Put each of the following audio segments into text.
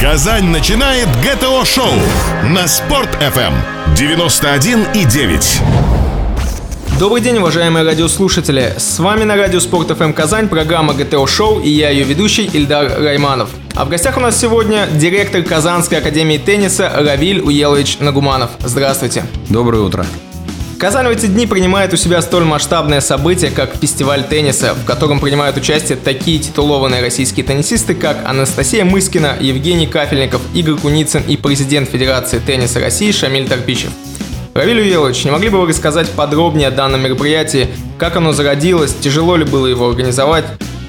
Казань начинает ГТО-шоу на Спорт-ФМ 91,9. Добрый день, уважаемые радиослушатели! С вами на радио Спорт ФМ Казань программа ГТО Шоу и я ее ведущий Ильдар Райманов. А в гостях у нас сегодня директор Казанской академии тенниса Равиль Уелович Нагуманов. Здравствуйте! Доброе утро! Казань в эти дни принимает у себя столь масштабное событие, как фестиваль тенниса, в котором принимают участие такие титулованные российские теннисисты, как Анастасия Мыскина, Евгений Кафельников, Игорь Куницын и президент Федерации тенниса России Шамиль Торпичев. Равиль Уелович, не могли бы вы рассказать подробнее о данном мероприятии, как оно зародилось, тяжело ли было его организовать,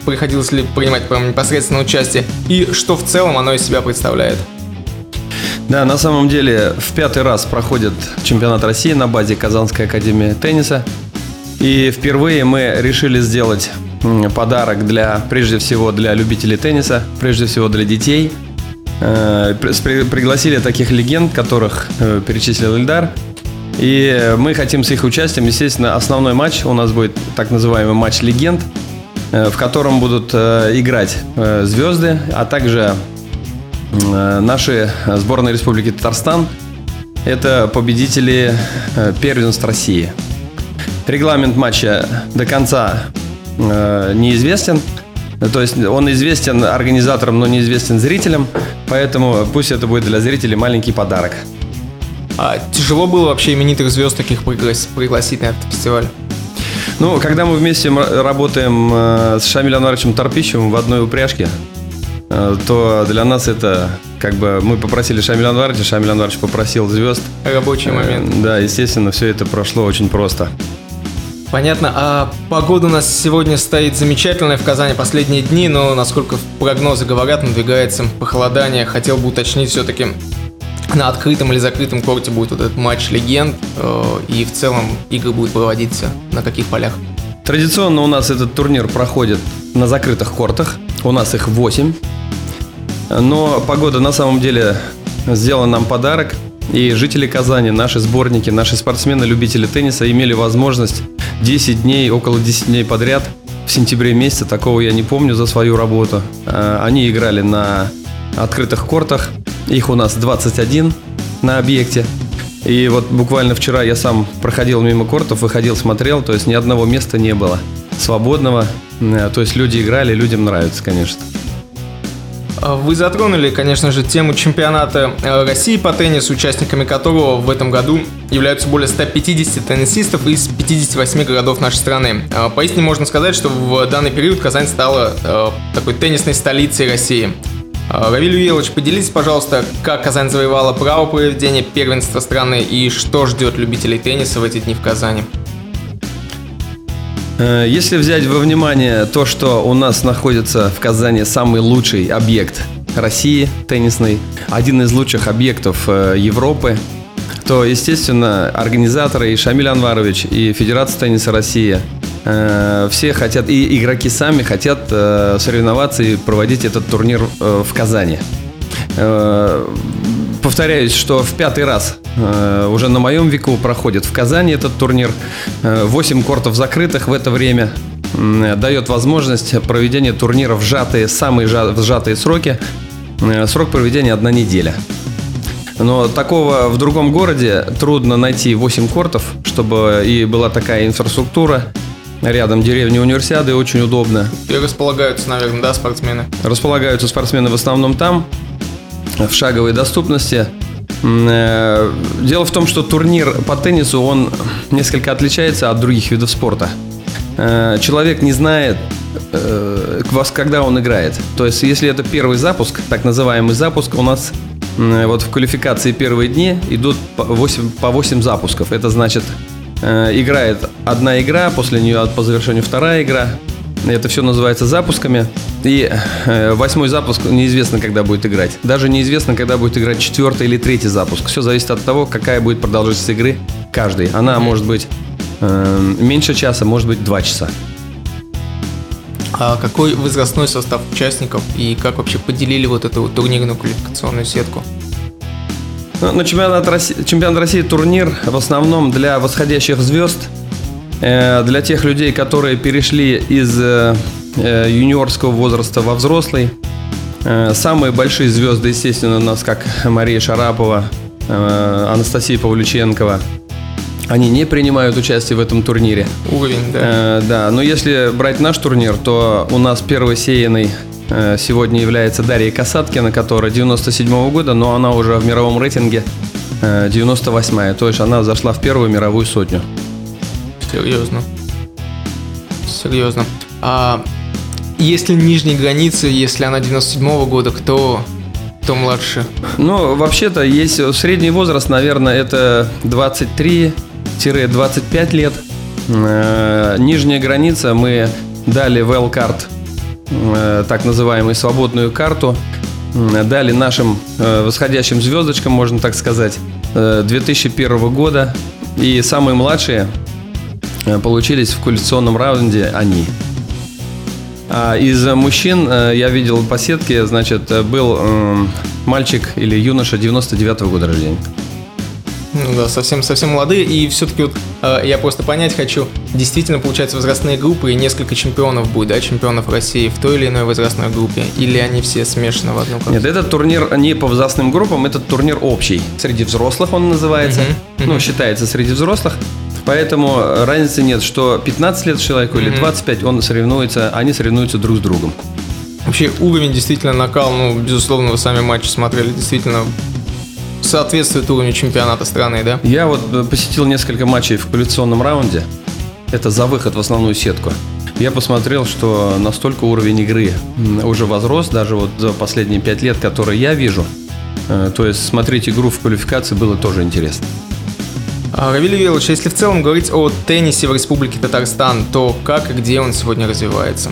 приходилось ли принимать прям непосредственно участие и что в целом оно из себя представляет? Да, на самом деле в пятый раз проходит чемпионат России на базе Казанской академии тенниса. И впервые мы решили сделать подарок для, прежде всего, для любителей тенниса, прежде всего для детей. Э, пригласили таких легенд, которых э, перечислил Ильдар. И мы хотим с их участием, естественно, основной матч у нас будет так называемый матч легенд, э, в котором будут играть звезды, а также наши сборные Республики Татарстан – это победители э, первенств России. Регламент матча до конца э, неизвестен. То есть он известен организаторам, но неизвестен зрителям. Поэтому пусть это будет для зрителей маленький подарок. А тяжело было вообще именитых звезд таких пригласить на этот фестиваль? Ну, когда мы вместе работаем с Шамилем Анваровичем Торпищевым в одной упряжке, Э, то для нас это как бы мы попросили Шамиль Анваровича, Шамиль Анварович попросил звезд. Рабочий момент. Э, да, естественно, все это прошло очень просто. Понятно. А погода у нас сегодня стоит замечательная в Казани последние дни, но, насколько прогнозы говорят, надвигается похолодание. Хотел бы уточнить все-таки, на открытом или закрытом корте будет вот этот матч легенд, э, и в целом игры будут проводиться на каких полях? Традиционно у нас этот турнир проходит на закрытых кортах. У нас их 8. Но погода на самом деле сделала нам подарок. И жители Казани, наши сборники, наши спортсмены, любители тенниса имели возможность 10 дней, около 10 дней подряд в сентябре месяце, такого я не помню за свою работу. А, они играли на открытых кортах, их у нас 21 на объекте. И вот буквально вчера я сам проходил мимо кортов, выходил, смотрел, то есть ни одного места не было свободного. Э, то есть люди играли, людям нравится, конечно. А вы затронули, конечно же, тему чемпионата э, России по теннису, участниками которого в этом году являются более 150 теннисистов из 58 городов нашей страны. А, поистине можно сказать, что в данный период Казань стала э, такой теннисной столицей России. А, Равиль Уелович, поделитесь, пожалуйста, как Казань завоевала право проведения первенства страны и что ждет любителей тенниса в эти дни в Казани? Э, если взять во внимание то, что у нас находится в Казани самый лучший объект России теннисный, один из лучших объектов э, Европы, то, естественно, организаторы и Шамиль Анварович, и Федерация тенниса России – Э, все хотят, и игроки сами хотят соревноваться и проводить этот турнир в Казани. Повторяюсь, что в пятый раз уже на моем веку проходит в Казани этот турнир. 8 кортов закрытых в это время дает возможность проведения турнира в сжатые, самые сжатые сроки. Срок проведения одна неделя. Но такого в другом городе трудно найти 8 кортов, чтобы и была такая инфраструктура, Рядом деревня Универсиады, очень удобно. И располагаются, наверное, да, спортсмены? Располагаются спортсмены в основном там, в шаговой доступности. Э, дело в том, что турнир по теннису, он несколько отличается от других видов спорта. Э, человек не знает, э, когда он играет. То есть, если это первый запуск, так называемый запуск, у нас вот в квалификации первые дни идут по 8, по 8 запусков. Это значит играет одна игра, после нее по завершению вторая игра. Это все называется запусками. И э, восьмой запуск неизвестно, когда будет играть. Даже неизвестно, когда будет играть четвертый или третий запуск. Все зависит от того, какая будет продолжительность игры каждый. Она может быть э, меньше часа, может быть два часа. А какой возрастной состав участников и как вообще поделили вот эту турнирную квалификационную сетку? Ну, на чемпионат России, чемпионат России турнир в основном для восходящих звезд, э, для тех людей, которые перешли из э, э, юниорского возраста во взрослый. Э, самые большие звезды, естественно, у нас как Мария Шарапова, э, Анастасия Павлюченкова. Они не принимают участие в этом турнире. Уровень, да. Э, да, но если брать наш турнир, то у нас первой сеянной э, сегодня является Дарья Касаткина, которая 97 -го года, но она уже в мировом рейтинге э, 98-я. То есть она зашла в первую мировую сотню. Серьезно. Серьезно. А если нижней границы, если она 97 года, кто, кто младше? Ну, вообще-то есть средний возраст, наверное, это 23-25 лет. Э, Нижняя граница мы дали в карт так называемую свободную карту, дали нашим э, восходящим звездочкам, можно так сказать, э, 2001 года. И самые младшие э, получились в квалификационном раунде они. А из мужчин э, я видел по сетке, значит, э, был э, мальчик или юноша 99 года рождения. Ну да, совсем, совсем молодые. И все-таки вот э, я просто понять хочу, действительно, получается, возрастные группы и несколько чемпионов будет, да, чемпионов России в той или иной возрастной группе? Или они все смешаны в одну Нет, этот турнир не по возрастным группам, этот турнир общий. Среди взрослых он называется. Мгм, Ну, мгм. считается среди взрослых. Поэтому разницы нет, что 15 лет человеку или Мгм. 25, он соревнуется, они соревнуются друг с другом. Вообще уровень действительно накал, ну, безусловно, вы сами матчи смотрели, действительно соответствует уровню чемпионата страны, да? Я вот э, посетил несколько матчей в квалификационном раунде. Это за выход в основную сетку. Я посмотрел, что настолько уровень игры уже возрос, даже вот за последние пять лет, которые я вижу. Э, То есть смотреть игру в квалификации было тоже интересно. А, Равиль Юрьевич, если в целом говорить о теннисе в Республике Татарстан, то как и где он сегодня развивается?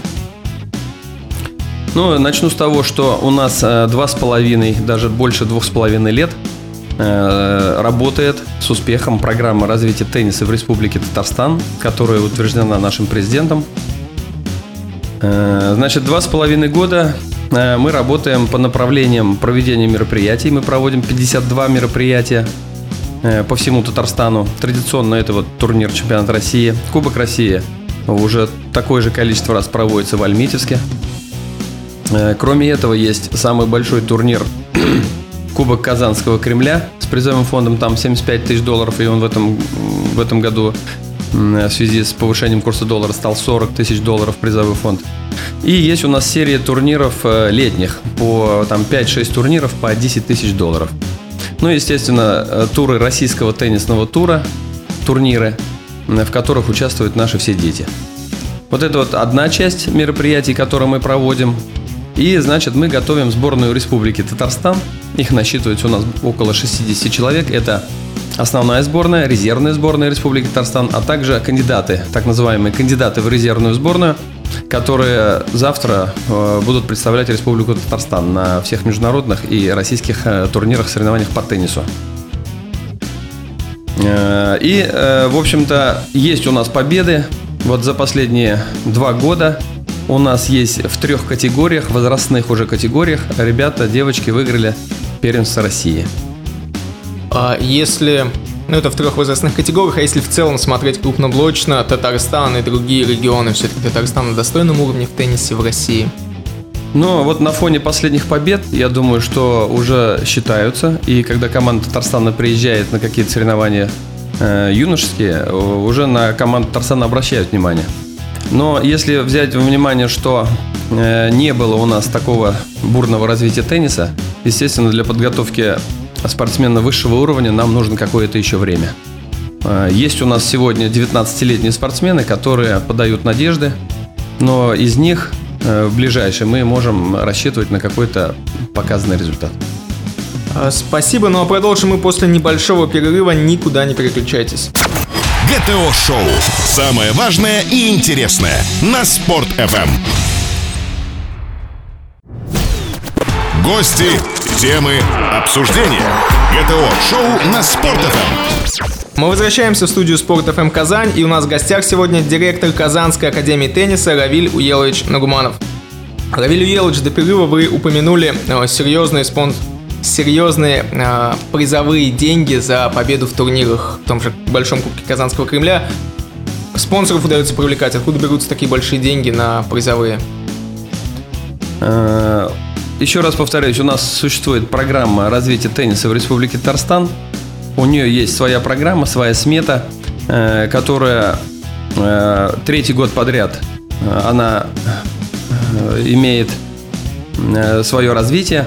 Ну, начну с того, что у нас э, два с половиной, даже больше двух с половиной лет э, работает с успехом программа развития тенниса в Республике Татарстан, которая утверждена нашим президентом. Э, Значит, два с половиной года мы работаем по направлениям проведения мероприятий. Мы проводим 52 мероприятия по всему Татарстану. Традиционно это вот турнир чемпионат России, Кубок России. Уже такое же количество раз проводится в Альмитевске. Э, Кроме этого, есть самый большой турнир Кубок Казанского Кремля с призовым фондом там 75 тысяч долларов, и он в этом, в этом году м, в связи с повышением курса доллара стал 40 тысяч долларов призовой фонд. И есть у нас серия турниров э, летних, по там 5-6 турниров по 10 тысяч долларов. Ну, естественно, э, туры российского теннисного тура, турниры, в которых участвуют наши все дети. Вот это вот одна часть мероприятий, которые мы проводим. И, значит, мы готовим сборную Республики Татарстан. Их насчитывается у нас около 60 человек. Это основная сборная, резервная сборная Республики Татарстан, а также кандидаты, так называемые кандидаты в резервную сборную, которые завтра э, будут представлять Республику Татарстан на всех международных и российских э, турнирах, соревнованиях по теннису. Э, И, в общем-то, есть у нас победы. Вот за последние два года у нас есть в трех категориях, возрастных уже категориях, ребята, девочки выиграли первенство России. А если, ну это в трех возрастных категориях, а если в целом смотреть крупноблочно, Татарстан и другие регионы, все-таки Татарстан на достойном уровне в теннисе в России? Но вот на фоне последних побед, я думаю, что уже считаются. И когда команда Татарстана приезжает на какие-то соревнования э, юношеские, уже на команду Татарстана обращают внимание. Но если взять во внимание, что э, не было у нас такого бурного развития тенниса, естественно, для подготовки спортсмена высшего уровня нам нужно какое-то еще время. Э, Есть у нас сегодня 19-летние спортсмены, которые подают надежды, но из них э, в ближайшем мы можем рассчитывать на какой-то показанный результат. А, Спасибо, ну а продолжим мы после небольшого перерыва, никуда не переключайтесь. ГТО-шоу. Самое важное и интересное на Спорт FM. Гости, темы, обсуждения. ГТО-шоу на Спорт FM. Мы возвращаемся в студию Спорт ФМ Казань, и у нас в гостях сегодня директор Казанской академии тенниса Равиль Уелович Нагуманов. Равиль Уелович, до перерыва вы упомянули э, серьезные спон... серьезные э, призовые деньги за победу в турнирах, в том же Большом Кубке Казанского Кремля. Спонсоров удается привлекать. Откуда берутся такие большие деньги на призовые? Э, еще раз повторяюсь, у нас существует программа развития тенниса в Республике Татарстан. У нее есть своя программа, своя смета, э, которая э, третий год подряд она имеет свое развитие.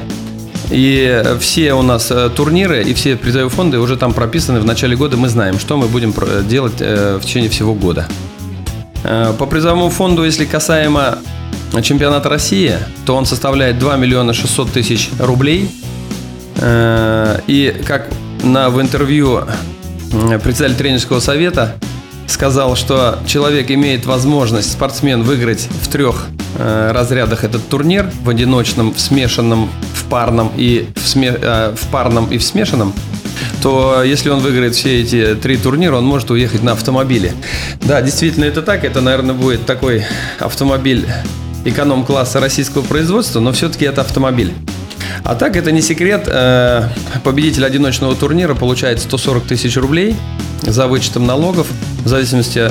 И все у нас турниры и все призовые фонды уже там прописаны. В начале года мы знаем, что мы будем делать в течение всего года. По призовому фонду, если касаемо чемпионат России, то он составляет 2 миллиона 600 тысяч рублей. Э, и как на, в интервью председатель тренерского совета сказал, что человек имеет возможность, спортсмен, выиграть в трех э, разрядах этот турнир, в одиночном, в смешанном, в парном и в, сме, э, в парном и в смешанном, то если он выиграет все эти три турнира, он может уехать на автомобиле. Да, действительно это так. Это, наверное, будет такой автомобиль эконом-класса российского производства, но все-таки это автомобиль. А так, это не секрет, э, победитель одиночного турнира получает 140 тысяч рублей за вычетом налогов, в зависимости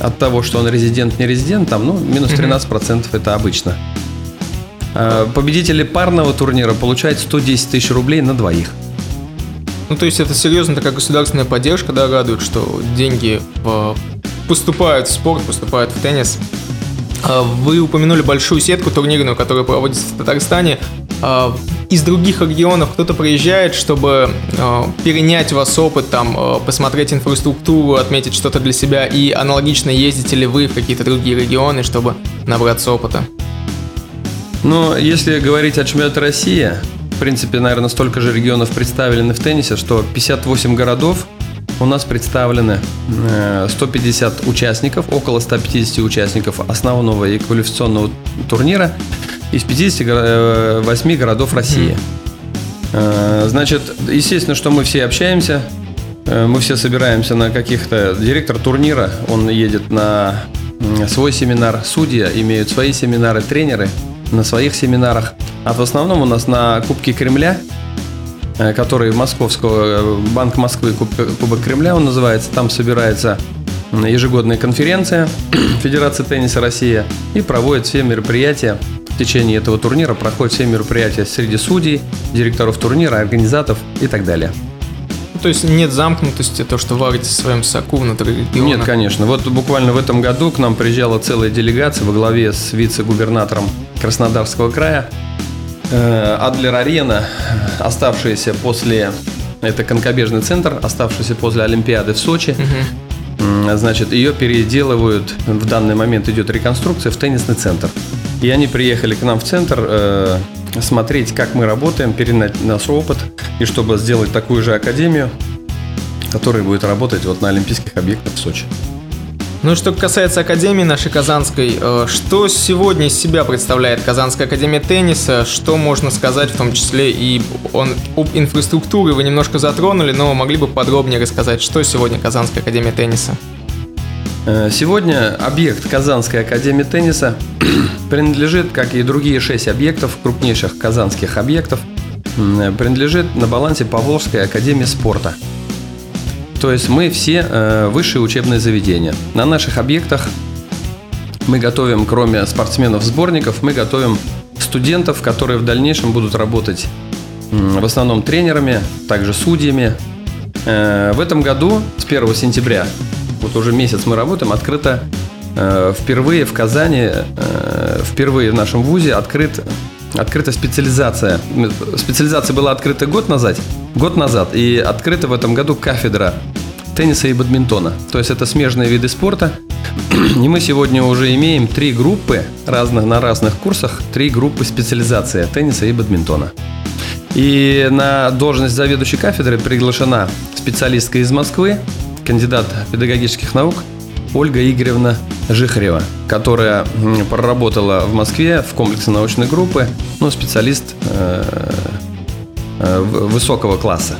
от того, что он резидент, не резидент, там, ну, минус 13% это обычно. Э, победители парного турнира получают 110 тысяч рублей на двоих. Ну, то есть это серьезно такая государственная поддержка, да, радует, что деньги поступают в спорт, поступают в теннис. А, вы упомянули большую сетку турнирную, которая проводится в Татарстане. А, из других регионов кто-то приезжает, чтобы а, перенять у вас опыт, там, посмотреть инфраструктуру, отметить что-то для себя, и аналогично ездите ли вы в какие-то другие регионы, чтобы набраться опыта? Ну, если говорить о чемпионате России, в принципе, наверное, столько же регионов представлены в теннисе, что 58 городов у нас представлены 150 э, участников, около 150 участников основного и квалификационного турнира из 58 э, городов России. Mm-hmm. Значит, естественно, что мы все общаемся, мы все собираемся на каких-то... Директор турнира, он едет на свой семинар, судьи имеют свои семинары, тренеры на своих семинарах. А в основном у нас на Кубке Кремля – Э, который Московского, э, Банк Москвы, Кубок Кремля он называется. Там собирается ежегодная конференция Федерации тенниса России и проводит все мероприятия в течение этого турнира, проходят все мероприятия среди судей, директоров турнира, организаторов и так далее. Ну, то есть нет замкнутости, то, что варите в своем соку внутри региона? Нет, конечно. Вот буквально в этом году к нам приезжала целая делегация во главе с вице-губернатором Краснодарского края Э, Адлер-Арена, оставшаяся после... Это конкобежный центр, оставшийся после Олимпиады в Сочи. Угу. Значит, ее переделывают, в данный момент идет реконструкция в теннисный центр. И они приехали к нам в центр э, смотреть, как мы работаем, перенять наш опыт, и чтобы сделать такую же академию, которая будет работать вот на олимпийских объектах в Сочи. Ну и что касается Академии нашей Казанской, э, что сегодня из себя представляет Казанская Академия Тенниса, что можно сказать в том числе и он, об инфраструктуре вы немножко затронули, но могли бы подробнее рассказать, что сегодня Казанская Академия Тенниса? Э, сегодня объект Казанской Академии Тенниса принадлежит, как и другие шесть объектов, крупнейших казанских объектов, принадлежит на балансе Поволжской Академии Спорта – то есть мы все э, высшие учебные заведения. На наших объектах мы готовим, кроме спортсменов-сборников, мы готовим студентов, которые в дальнейшем будут работать в основном тренерами, также судьями. Э, в этом году, с 1 сентября, вот уже месяц мы работаем, открыто э, впервые в Казани, впервые в нашем ВУЗе открыт, открыта специализация. Специализация была открыта год назад, год назад. И открыта в этом году кафедра тенниса и бадминтона. То есть это смежные виды спорта. И мы сегодня уже имеем три группы разных, на разных курсах, три группы специализации тенниса и бадминтона. И на должность заведующей кафедры приглашена специалистка из Москвы, кандидат педагогических наук Ольга Игоревна Жихарева, которая проработала в Москве в комплексе научной группы, ну, специалист э, Э, высокого класса.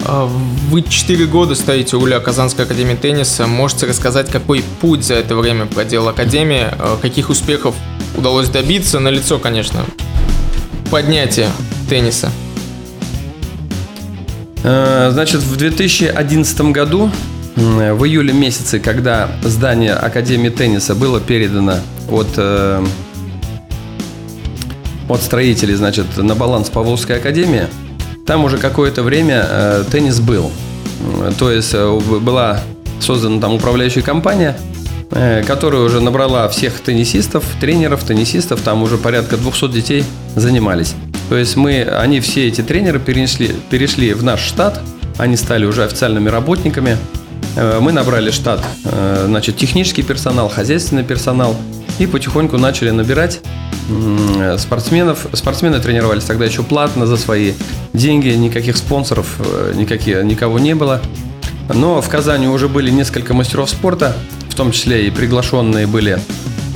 А вы 4 года стоите у руля Казанской академии тенниса. Можете рассказать, какой путь за это время проделала академия, э, каких успехов удалось добиться? На лицо, конечно, поднятие тенниса. Э, значит, в 2011 году, в июле месяце, когда здание Академии тенниса было передано от от строителей, значит, на баланс Павловской академии, там уже какое-то время э, теннис был. То есть э, была создана там управляющая компания, э, которая уже набрала всех теннисистов, тренеров, теннисистов, там уже порядка 200 детей занимались. То есть мы, они все эти тренеры перешли, перешли в наш штат, они стали уже официальными работниками. Э, мы набрали штат, э, значит, технический персонал, хозяйственный персонал и потихоньку начали набирать спортсменов. Спортсмены тренировались тогда еще платно за свои деньги, никаких спонсоров, э, никаких, никого не было. Но в Казани уже были несколько мастеров спорта, в том числе и приглашенные были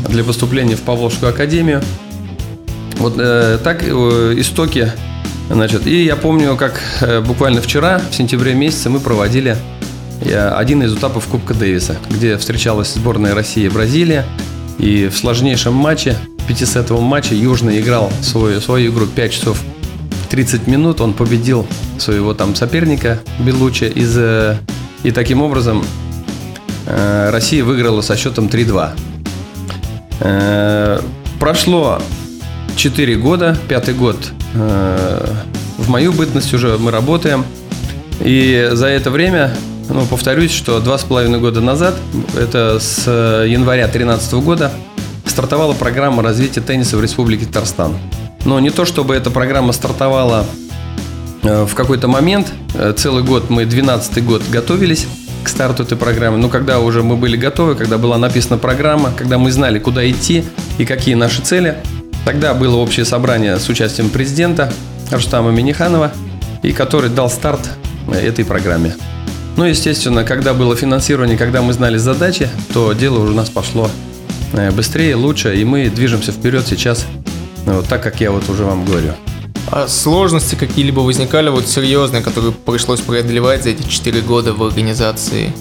для выступления в Павловскую академию. Вот э, так э, истоки Значит, и я помню, как э, буквально вчера, в сентябре месяце, мы проводили э, один из этапов Кубка Дэвиса, где встречалась сборная России и Бразилия. И в сложнейшем матче, пятисетовом матче, Южный играл свою, свою игру 5 часов 30 минут. Он победил своего там соперника Белуча из... Э, и таким образом Россия выиграла со счетом 3-2. Прошло 4 года, пятый год в мою бытность уже мы работаем. И за это время, ну, повторюсь, что два с половиной года назад, это с января 2013 года, стартовала программа развития тенниса в Республике Татарстан. Но не то, чтобы эта программа стартовала э, в какой-то момент. Э, целый год мы, 12 год, готовились к старту этой программы. Но когда уже мы были готовы, когда была написана программа, когда мы знали, куда идти и какие наши цели, тогда было общее собрание с участием президента, Рустама Миниханова, и который дал старт этой программе. Ну, естественно, когда было финансирование, когда мы знали задачи, то дело уже у нас пошло э, быстрее, лучше, и мы движемся вперед сейчас, вот так, как я вот уже вам говорю. А сложности какие-либо возникали вот серьезные, которые пришлось преодолевать за эти 4 года в организации?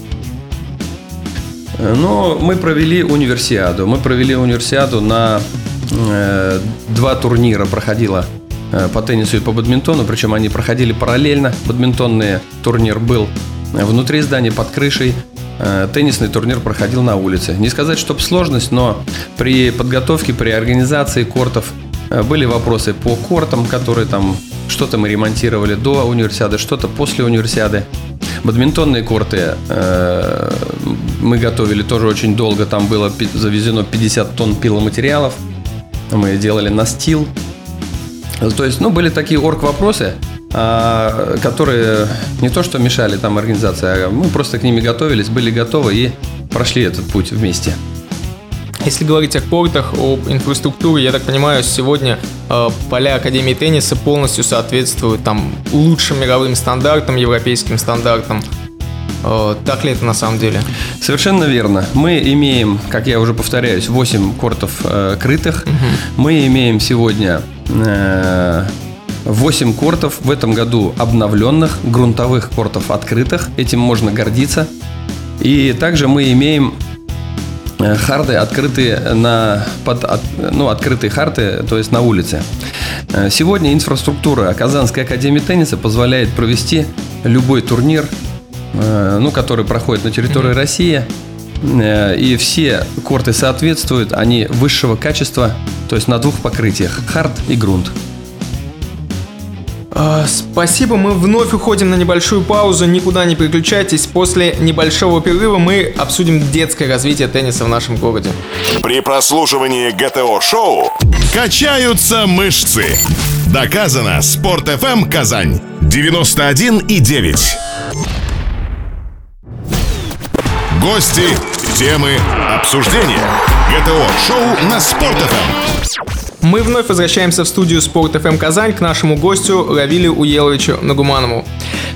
Э, ну, мы провели универсиаду. Мы провели универсиаду на э, два турнира проходила Э, по теннису и по бадминтону, причем они проходили параллельно. Бадминтонный турнир был внутри здания под крышей, э, теннисный турнир проходил на улице. Не сказать, чтобы сложность, но при подготовке, при организации кортов э, были вопросы по кортам, которые там что-то мы ремонтировали до универсиады, что-то после универсиады. Бадминтонные корты э, мы готовили тоже очень долго. Там было завезено 50 тонн пиломатериалов. Мы делали настил, то есть, ну, были такие орг-вопросы, которые не то что мешали там организации, а мы просто к ними готовились, были готовы и прошли этот путь вместе. Если говорить о кортах, об инфраструктуре, я так понимаю, сегодня э, поля Академии тенниса полностью соответствуют там лучшим мировым стандартам, европейским стандартам. Э, так ли это на самом деле? Совершенно верно. Мы имеем, как я уже повторяюсь, 8 кортов э, крытых. Угу. Мы имеем сегодня э, 8 кортов в этом году обновленных, грунтовых кортов открытых. Этим можно гордиться. И также мы имеем э, харды открытые на под от, ну открытые харты, то есть на улице. Э, сегодня инфраструктура Казанской академии тенниса позволяет провести любой турнир Э, ну, который проходит на территории mm-hmm. России. И все корты соответствуют, они высшего качества, то есть на двух покрытиях, хард и грунт. А, спасибо, мы вновь уходим на небольшую паузу, никуда не переключайтесь. После небольшого перерыва мы обсудим детское развитие тенниса в нашем городе. При прослушивании ГТО-шоу качаются мышцы. Доказано. Спорт FM Казань 91 и 9. Гости, темы, обсуждения. ГТО-шоу на Спорт.ФМ. Мы вновь возвращаемся в студию Спорт ФМ Казань к нашему гостю Равилю Уеловичу Нагуманову.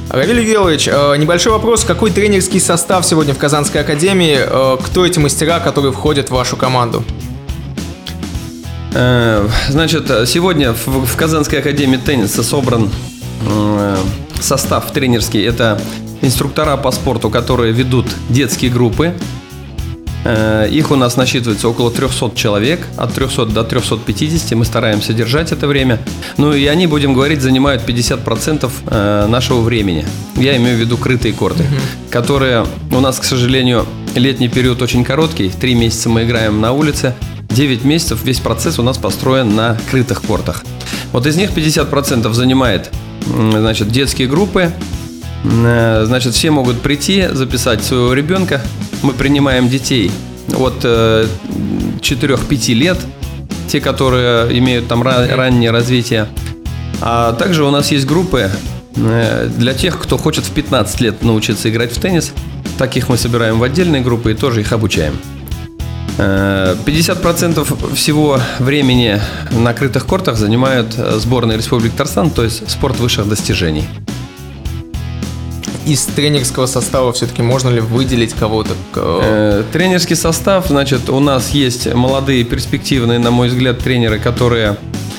Равиль Уелович, э, небольшой вопрос. Какой тренерский состав сегодня в Казанской Академии? Э, кто эти мастера, которые входят в вашу команду? Э, значит, сегодня в Казанской Академии тенниса собран состав тренерский. Это инструктора по спорту, которые ведут детские группы. Э, их у нас насчитывается около 300 человек, от 300 до 350. Мы стараемся держать это время. Ну и они, будем говорить, занимают 50% э, нашего времени. Я имею в виду крытые корты, угу. которые у нас, к сожалению, летний период очень короткий. Три месяца мы играем на улице, 9 месяцев весь процесс у нас построен на крытых кортах. Вот из них 50% занимает значит, детские группы. Э, значит, все могут прийти, записать своего ребенка. Мы принимаем детей от 4-5 лет, те, которые имеют там раннее развитие. А также у нас есть группы э, для тех, кто хочет в 15 лет научиться играть в теннис. Таких мы собираем в отдельные группы и тоже их обучаем. 50% э, всего времени на крытых кортах занимают сборные Республики Татарстан, то есть спорт высших достижений. Из тренерского состава все-таки можно ли выделить кого-то? Э, тренерский состав, значит, у нас есть молодые, перспективные, на мой взгляд, тренеры, которые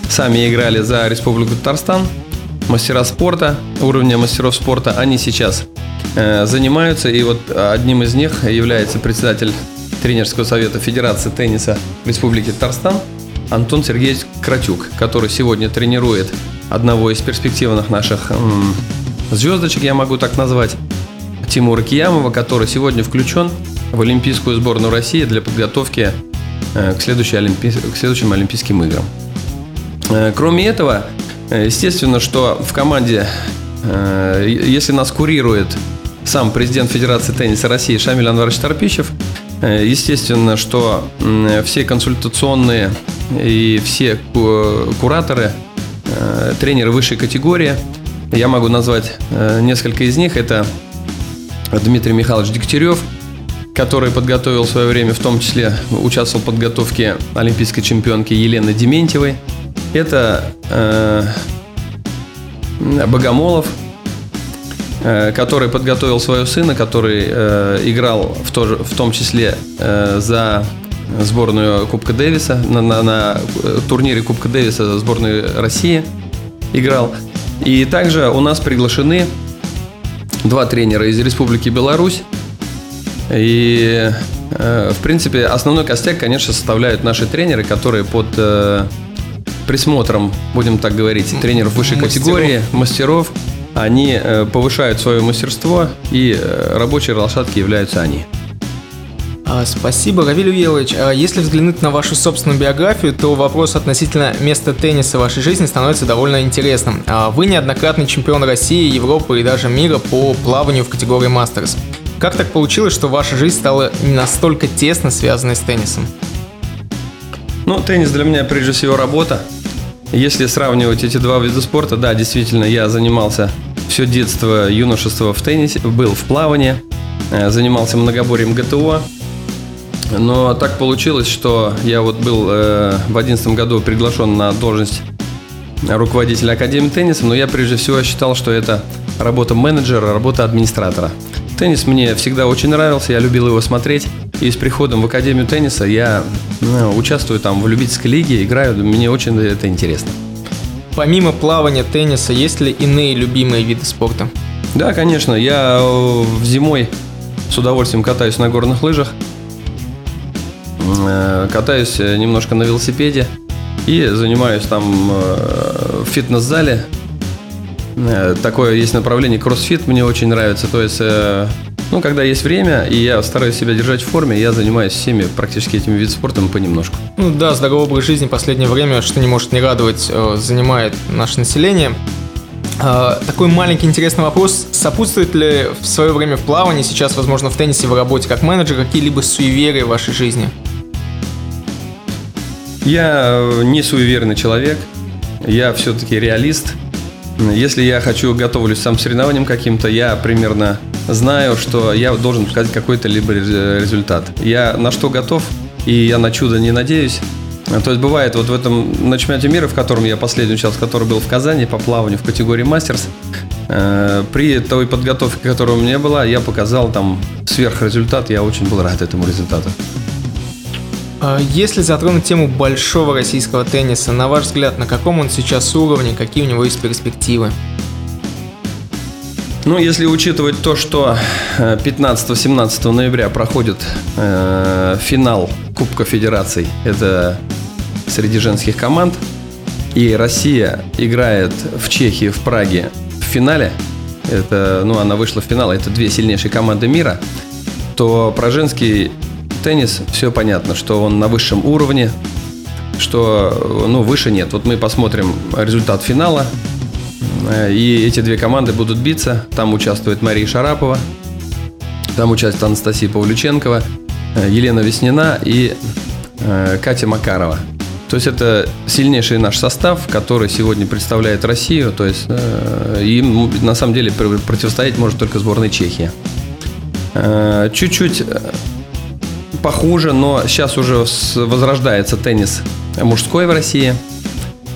сами играли за Республику Татарстан, мастера спорта, уровня мастеров спорта, они сейчас э, занимаются, и вот одним из них является председатель тренерского совета Федерации тенниса Республики Татарстан Антон Сергеевич Кратюк, который сегодня тренирует одного из перспективных наших звездочек, я могу так назвать, Тимура Киямова, который сегодня включен в Олимпийскую сборную России для подготовки э, к, следующей Олимпи... к следующим Олимпийским играм. Э, кроме этого, э, естественно, что в команде, если нас курирует сам президент Федерации тенниса России Шамиль Анварович Торпищев, естественно, что все консультационные и все кураторы, тренеры высшей категории, я могу назвать несколько из них. Это Дмитрий Михайлович Дегтярев, который подготовил в свое время, в том числе участвовал в подготовке олимпийской чемпионки Елены Дементьевой – это э, Богомолов, э, который подготовил своего сына, который э, играл в, то, в том числе э, за сборную Кубка Дэвиса, на, на, на турнире Кубка Дэвиса за сборную России играл. И также у нас приглашены два тренера из Республики Беларусь. И, э, в принципе, основной костяк, конечно, составляют наши тренеры, которые под э, присмотром, будем так говорить, тренеров высшей мастеров. категории, мастеров, они э, повышают свое мастерство, и рабочие лошадки являются они. А, спасибо, Равиль Уелович. А если взглянуть на вашу собственную биографию, то вопрос относительно места тенниса в вашей жизни становится довольно интересным. А, вы неоднократный чемпион России, Европы и даже мира по плаванию в категории мастерс. Как так получилось, что ваша жизнь стала настолько тесно связанной с теннисом? Ну, теннис для меня прежде всего работа. Если сравнивать эти два вида спорта, да, действительно, я занимался все детство, юношество в теннисе, был в плавании, э, занимался многоборьем ГТО. Но так получилось, что я вот был э, в одиннадцатом году приглашен на должность руководителя Академии тенниса, но я прежде всего считал, что это работа менеджера, работа администратора. Теннис мне всегда очень нравился, я любил его смотреть. И с приходом в Академию тенниса я ну, участвую там в любительской лиге, играю, мне очень это интересно. Помимо плавания, тенниса, есть ли иные любимые виды спорта? Да, конечно. Я э, зимой с удовольствием катаюсь на горных лыжах, катаюсь э, немножко на велосипеде и занимаюсь там в фитнес-зале. Такое есть направление кроссфит, мне очень нравится. То есть ну, когда есть время, и я стараюсь себя держать в форме, я занимаюсь всеми практически этими видами спорта понемножку. Ну да, здоровый образ жизни в последнее время, что не может не радовать, э, занимает наше население. Э, такой маленький интересный вопрос. Сопутствует ли в свое время в плавании, сейчас, возможно, в теннисе, в работе как менеджер, какие-либо суеверия в вашей жизни? Я э, не суеверный человек. Я все-таки реалист. Если я хочу, готовлюсь сам соревнованиям каким-то, я примерно знаю, что я должен показать какой-то либо результат. Я на что готов, и я на чудо не надеюсь. То есть бывает вот в этом на чемпионате мира, в котором я последний участвовал, который был в Казани по плаванию в категории мастерс, э, при той подготовке, которая у меня была, я показал там сверхрезультат, я очень был рад этому результату. А если затронуть тему большого российского тенниса, на ваш взгляд, на каком он сейчас уровне, какие у него есть перспективы? Ну, если учитывать то, что 15-17 э, ноября проходит э, финал Кубка Федераций, это среди женских команд, и Россия играет в Чехии, в Праге в финале, это, ну, она вышла в финал, это две сильнейшие команды мира, то про женский теннис, все понятно, что он на высшем уровне, что ну, выше нет. Вот мы посмотрим результат финала. Э, и эти две команды будут биться. Там участвует Мария Шарапова, там участвует Анастасия Павлюченкова, э, Елена Веснина и э, Катя Макарова. То есть это сильнейший наш состав, который сегодня представляет Россию. То есть им на самом деле противостоять может только сборная Чехии. Чуть-чуть похуже, но сейчас уже возрождается теннис мужской в России.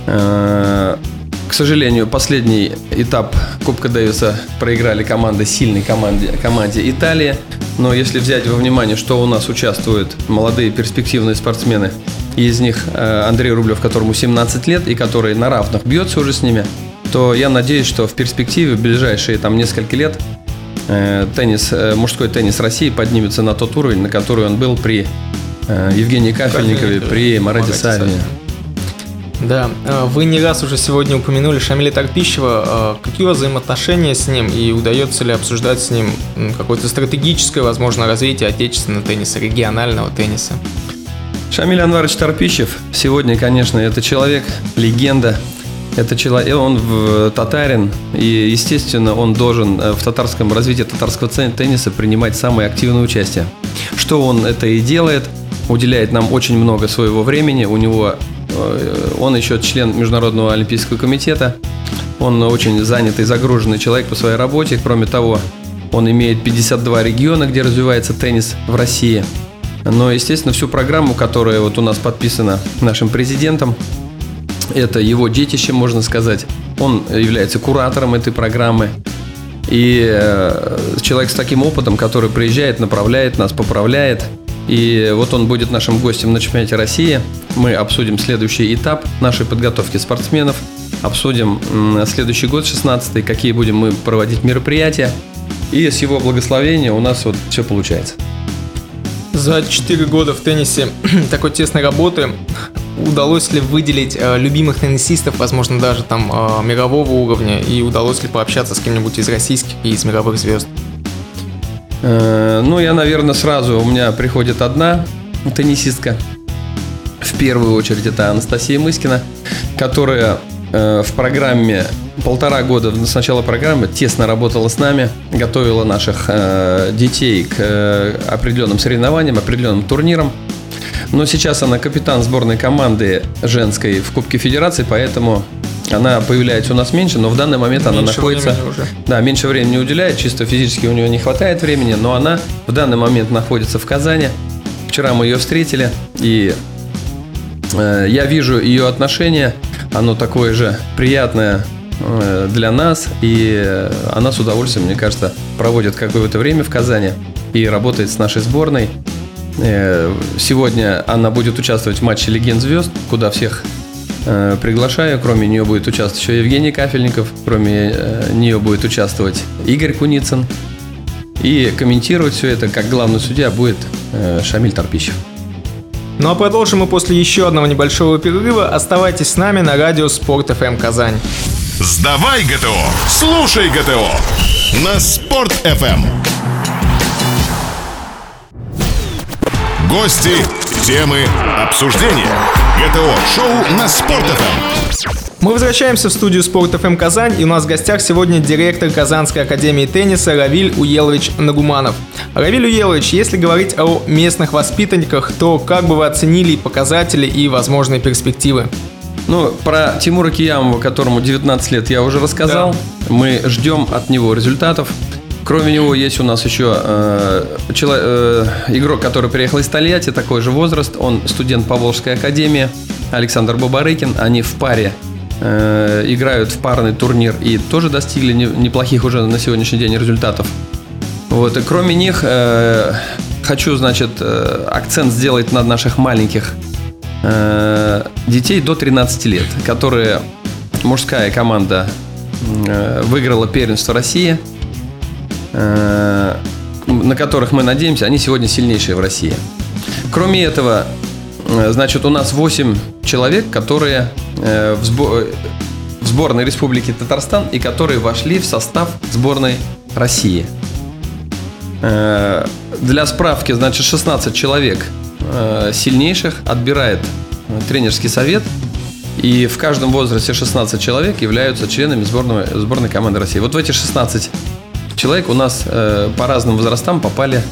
К сожалению, последний этап Кубка Дэвиса проиграли команды сильной команде, команде Италии. Но если взять во внимание, что у нас участвуют молодые перспективные спортсмены, и из них э, Андрей Рублев, которому 17 лет, и который на равных бьется уже с ними, то я надеюсь, что в перспективе, в ближайшие там несколько лет, э, теннис, э, мужской теннис России поднимется на тот уровень, на который он был при Евгении Кафельникове, при Мараде Савине. Да, э, вы не раз уже сегодня упомянули Шамиля Тарпищева. Э, какие у вас взаимоотношения с ним и удается ли обсуждать с ним какое-то стратегическое, возможно, развитие отечественного тенниса, регионального тенниса? Шамиль Анварович Тарпищев сегодня, конечно, это человек, легенда, это человек, он в татарин, и, естественно, он должен э, в татарском развитии татарского тенниса принимать самое активное участие. Что он это и делает, уделяет нам очень много своего времени, у него Э, он еще член Международного олимпийского комитета. Он очень занятый, загруженный человек по своей работе. Кроме того, он имеет 52 региона, где развивается теннис в России. Но, естественно, всю программу, которая вот у нас подписана нашим президентом, это его детище, можно сказать. Он является куратором этой программы. И э, человек с таким опытом, который приезжает, направляет нас, поправляет – и вот он будет нашим гостем на чемпионате России. Мы обсудим следующий этап нашей подготовки спортсменов. Обсудим следующий год, 16 какие будем мы проводить мероприятия. И с его благословения у нас вот все получается. За 4 года в теннисе такой тесной работы удалось ли выделить э, любимых теннисистов, возможно, даже там э, мирового уровня, и удалось ли пообщаться с кем-нибудь из российских и из мировых звезд? Э, ну, я, наверное, сразу у меня приходит одна теннисистка. В первую очередь это Анастасия Мыскина, которая в программе полтора года с начала программы тесно работала с нами, готовила наших детей к определенным соревнованиям, определенным турнирам. Но сейчас она капитан сборной команды женской в Кубке Федерации, поэтому она появляется у нас меньше, но в данный момент меньше она находится... Уже. Да, меньше времени уделяет, чисто физически у нее не хватает времени, но она в данный момент находится в Казани. Вчера мы ее встретили, и э, я вижу ее отношение, оно такое же приятное э, для нас, и она с удовольствием, мне кажется, проводит какое-то время в Казани и работает с нашей сборной. Э, сегодня она будет участвовать в матче «Легенд звезд», куда всех Э, приглашаю. Кроме нее будет участвовать еще Евгений Кафельников. Кроме э, нее будет участвовать Игорь Куницын. И комментировать все это, как главный судья, будет Шамиль Торпищев. Ну а продолжим мы после еще одного небольшого перерыва. Оставайтесь с нами на радио Спорт FM Казань. Сдавай ГТО, слушай ГТО на Спорт FM. Гости, темы, обсуждения. ГТО-шоу на Спорт.ФМ. Мы возвращаемся в студию Спорт ФМ Казань, и у нас в гостях сегодня директор Казанской академии тенниса Равиль Уелович Нагуманов. Равиль Уелович, если говорить о местных воспитанниках, то как бы вы оценили показатели и возможные перспективы? Ну, про Тимура Киямова, которому 19 лет, я уже рассказал. Да. Мы ждем от него результатов. Кроме него есть у нас еще э, человек, э, игрок, который приехал из Тольятти, такой же возраст. Он студент Поволжской академии, Александр Бабарыкин. Они в паре э, играют в парный турнир и тоже достигли не, неплохих уже на сегодняшний день результатов. Вот, и кроме них э, хочу, значит, э, акцент сделать на наших маленьких э, детей до 13 лет, которые мужская команда э, выиграла первенство России – на которых мы надеемся, они сегодня сильнейшие в России. Кроме этого, э, значит, у нас 8 человек, которые э, в, сбор... в сборной Республики Татарстан и которые вошли в состав сборной России. Э, для справки, значит, 16 человек э, сильнейших отбирает тренерский совет. И в каждом возрасте 16 человек являются членами сборной, сборной команды России. Вот в эти 16 человек у нас по разным возрастам попали,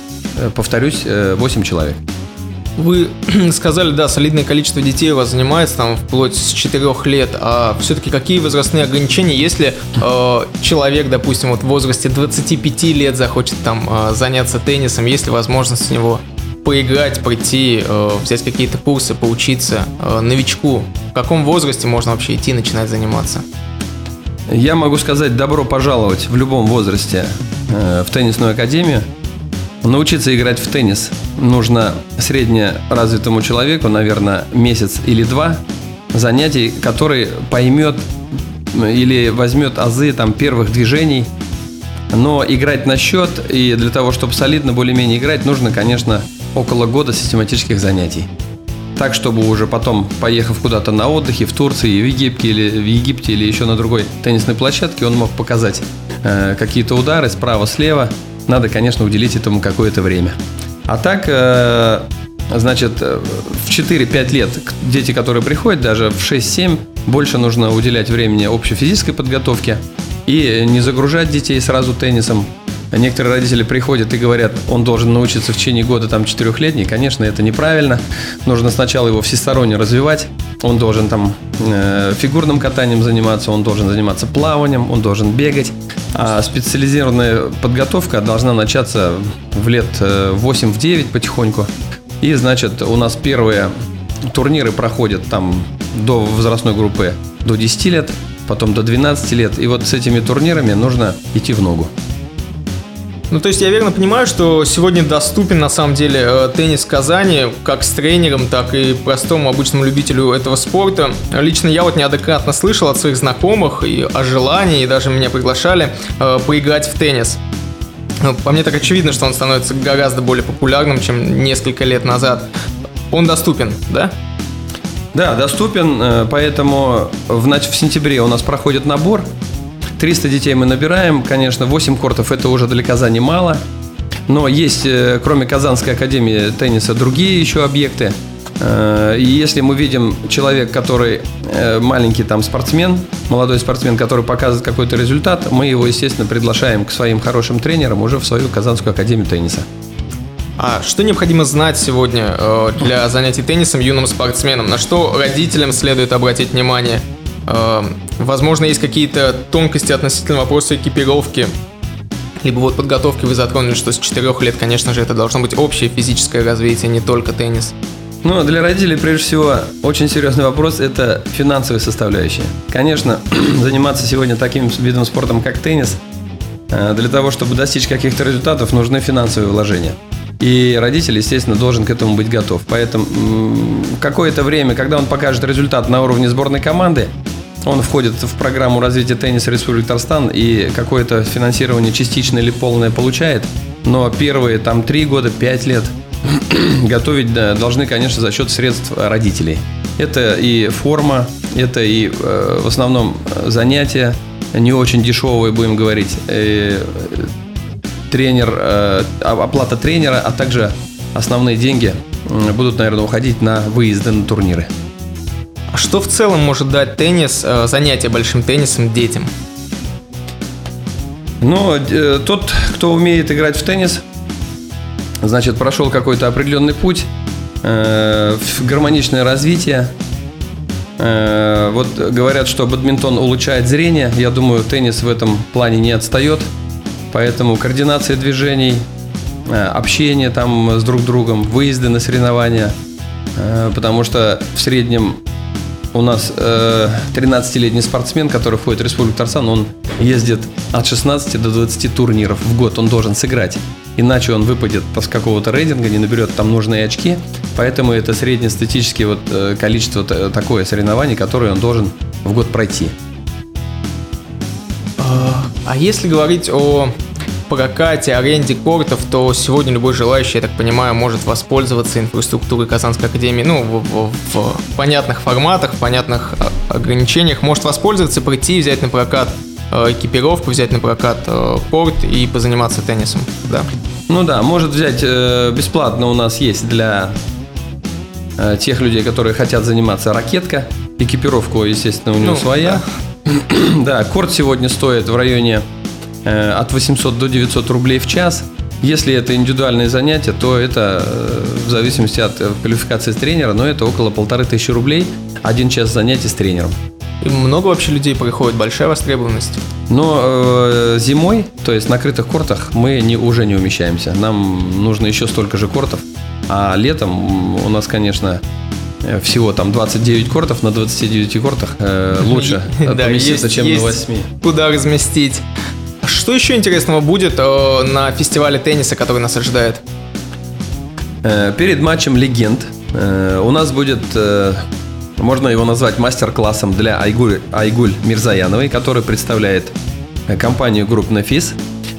повторюсь, 8 человек. Вы сказали, да, солидное количество детей у вас занимается, там, вплоть с 4 лет, а все-таки какие возрастные ограничения, если э, человек, допустим, вот в возрасте 25 лет захочет там э, заняться теннисом, есть ли возможность у него поиграть, прийти, э, взять какие-то курсы, поучиться э, новичку? В каком возрасте можно вообще идти, начинать заниматься? Я могу сказать добро пожаловать в любом возрасте э, в теннисную академию. Научиться играть в теннис нужно среднеразвитому человеку, наверное, месяц или два занятий, который поймет или возьмет азы там, первых движений. Но играть на счет и для того, чтобы солидно более-менее играть, нужно, конечно, около года систематических занятий. Так, чтобы уже потом, поехав куда-то на отдыхе в Турции, в Египте или в Египте или еще на другой теннисной площадке, он мог показать э, какие-то удары справа-слева, надо, конечно, уделить этому какое-то время. А так, э, значит, э, в 4-5 лет дети, которые приходят, даже в 6-7, больше нужно уделять времени общей физической подготовке и не загружать детей сразу теннисом. Некоторые родители приходят и говорят, он должен научиться в течение года там четырехлетний. Конечно, это неправильно. Нужно сначала его всесторонне развивать. Он должен там э, фигурным катанием заниматься, он должен заниматься плаванием, он должен бегать. А специализированная подготовка должна начаться в лет 8-9 э, потихоньку. И, значит, у нас первые турниры проходят там до возрастной группы до 10 лет, потом до 12 лет. И вот с этими турнирами нужно идти в ногу. Ну, то есть я верно понимаю, что сегодня доступен на самом деле э, теннис Казани, как с тренером, так и простому обычному любителю этого спорта. Лично я вот неоднократно слышал от своих знакомых и о желании, и даже меня приглашали э, поиграть в теннис. Ну, по мне так очевидно, что он становится гораздо более популярным, чем несколько лет назад. Он доступен, да? Да, доступен, э, поэтому в, в сентябре у нас проходит набор 300 детей мы набираем, конечно, 8 кортов это уже для Казани мало. Но есть, э, кроме Казанской академии тенниса, другие еще объекты. Э, и если мы видим человек, который э, маленький там спортсмен, молодой спортсмен, который показывает какой-то результат, мы его, естественно, приглашаем к своим хорошим тренерам уже в свою Казанскую академию тенниса. А что необходимо знать сегодня для занятий теннисом юным спортсменам? На что родителям следует обратить внимание? Эм, возможно, есть какие-то тонкости относительно вопроса экипировки, либо вот подготовки вы затронули, что с 4 лет, конечно же, это должно быть общее физическое развитие, не только теннис. Ну, для родителей, прежде всего, очень серьезный вопрос – это финансовая составляющая. Конечно, заниматься сегодня таким видом спорта, как теннис, э, для того, чтобы достичь каких-то результатов, нужны финансовые вложения. И родитель, естественно, должен к этому быть готов. Поэтому какое-то время, когда он покажет результат на уровне сборной команды, он входит в программу развития тенниса Республики Татарстан и какое-то финансирование частичное или полное получает. Но первые там три года, пять лет готовить должны, конечно, за счет средств родителей. Это и форма, это и э, в основном занятия не очень дешевые, будем говорить, э, тренер, э, оплата тренера, а также основные деньги будут, наверное, уходить на выезды на турниры. Что в целом может дать теннис, э, занятие большим теннисом детям? Ну, э, тот, кто умеет играть в теннис, значит, прошел какой-то определенный путь, э, гармоничное развитие. Э, вот говорят, что бадминтон улучшает зрение. Я думаю, теннис в этом плане не отстает. Поэтому координация движений, общение там с друг другом, выезды на соревнования. Потому что в среднем у нас 13-летний э, спортсмен, который входит в Республику Татарстан, он ездит от 16 до 20 турниров в год, он должен сыграть. Иначе он выпадет с какого-то рейтинга, не наберет там нужные очки. Поэтому это среднестатистическое вот количество такое соревнований, которое он должен в год пройти. А если говорить о прокате, аренде кортов, то сегодня любой желающий, я так понимаю, может воспользоваться инфраструктурой Казанской Академии, ну, в, в, в понятных форматах, в понятных а, ограничениях, может воспользоваться, прийти, взять на прокат э, экипировку, взять на прокат э, корт и позаниматься теннисом, да. Ну да, может взять э, бесплатно у нас есть для тех людей, которые хотят заниматься ракетка. Экипировку, естественно, у него ну, своя. Да. да, корт сегодня стоит в районе от 800 до 900 рублей в час. Если это индивидуальные занятия, то это э, в зависимости от э, квалификации тренера, но это около полторы тысячи рублей один час занятий с тренером. И много вообще людей приходит, большая востребованность. Но э, зимой, то есть на крытых кортах, мы не, уже не умещаемся. Нам нужно еще столько же кортов. А летом у нас, конечно, э, всего там 29 кортов, на 29 кортах э, лучше поместиться, чем на 8. Куда разместить. Что еще интересного будет э, на фестивале тенниса, который нас ожидает? Э, перед матчем легенд э, у нас будет э, можно его назвать мастер-классом для Айгуль, Айгуль Мирзаяновой, который представляет э, компанию групп Нэфис.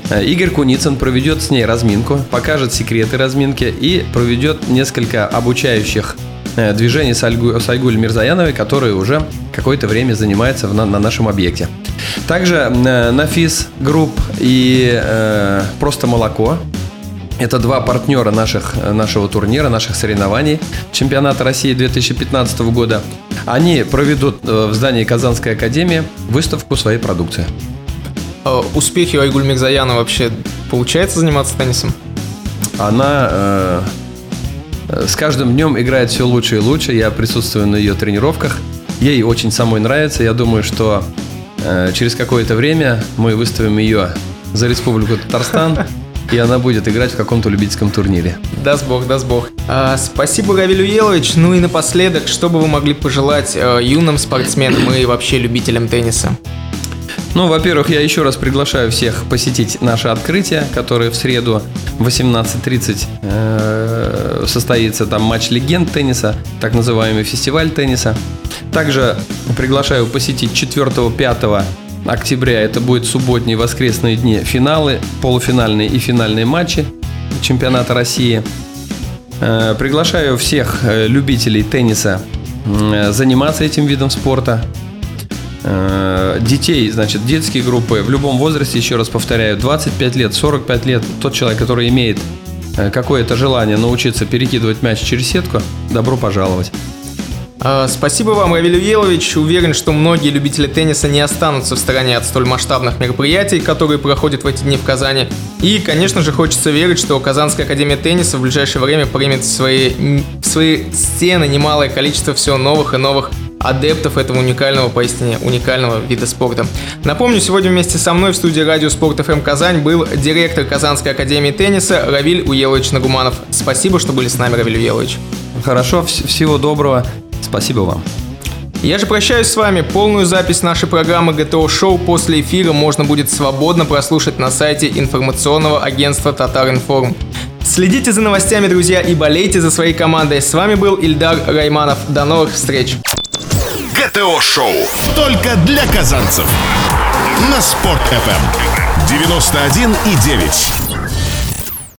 Э, Игорь Куницын проведет с ней разминку, покажет секреты разминки и проведет несколько обучающих э, движений с, Альгу, с Айгуль Мирзаяновой, которые уже какое-то время занимается на, на нашем объекте. Также Нэфис Групп и э, Просто Молоко это два партнера наших, нашего турнира, наших соревнований чемпионата России 2015 года. Они проведут э, в здании Казанской академии выставку своей продукции. А успехи у Айгуль Мирзаяна вообще получается заниматься теннисом? Она э, с каждым днем играет все лучше и лучше. Я присутствую на ее тренировках. Ей очень самой нравится. Я думаю, что э, через какое-то время мы выставим ее за Республику Татарстан и она будет играть в каком-то любительском турнире. Даст бог, даст бог. А, спасибо, Равиль Уелович. Ну и напоследок, что бы вы могли пожелать э, юным спортсменам и вообще любителям тенниса? Ну, во-первых, я еще раз приглашаю всех посетить наше открытие, которое в среду в 18.30 э, состоится там матч легенд тенниса, так называемый фестиваль тенниса. Также приглашаю посетить 4-5 октября. Это будет субботние воскресные дни. Финалы, полуфинальные и финальные матчи чемпионата России. Э, приглашаю всех э, любителей тенниса заниматься этим видом спорта. Детей, значит, детские группы в любом возрасте, еще раз повторяю, 25 лет, 45 лет, тот человек, который имеет какое-то желание научиться перекидывать мяч через сетку, добро пожаловать. А, спасибо вам, Равиль Уелович. Уверен, что многие любители тенниса не останутся в стороне от столь масштабных мероприятий, которые проходят в эти дни в Казани. И, конечно же, хочется верить, что Казанская академия тенниса в ближайшее время примет в свои, в свои стены немалое количество всего новых и новых адептов этого уникального, поистине уникального вида спорта. Напомню, сегодня вместе со мной в студии радио Спорт ФМ Казань был директор Казанской академии тенниса Равиль Уелович Нагуманов. Спасибо, что были с нами, Равиль Уелович. Хорошо, всего доброго. Спасибо вам. Я же прощаюсь с вами. Полную запись нашей программы ГТО Шоу после эфира можно будет свободно прослушать на сайте информационного агентства Татаринформ. Следите за новостями, друзья, и болейте за своей командой. С вами был Ильдар Райманов. До новых встреч. ГТО Шоу. Только для казанцев. На Спорт FM. 91 и 9.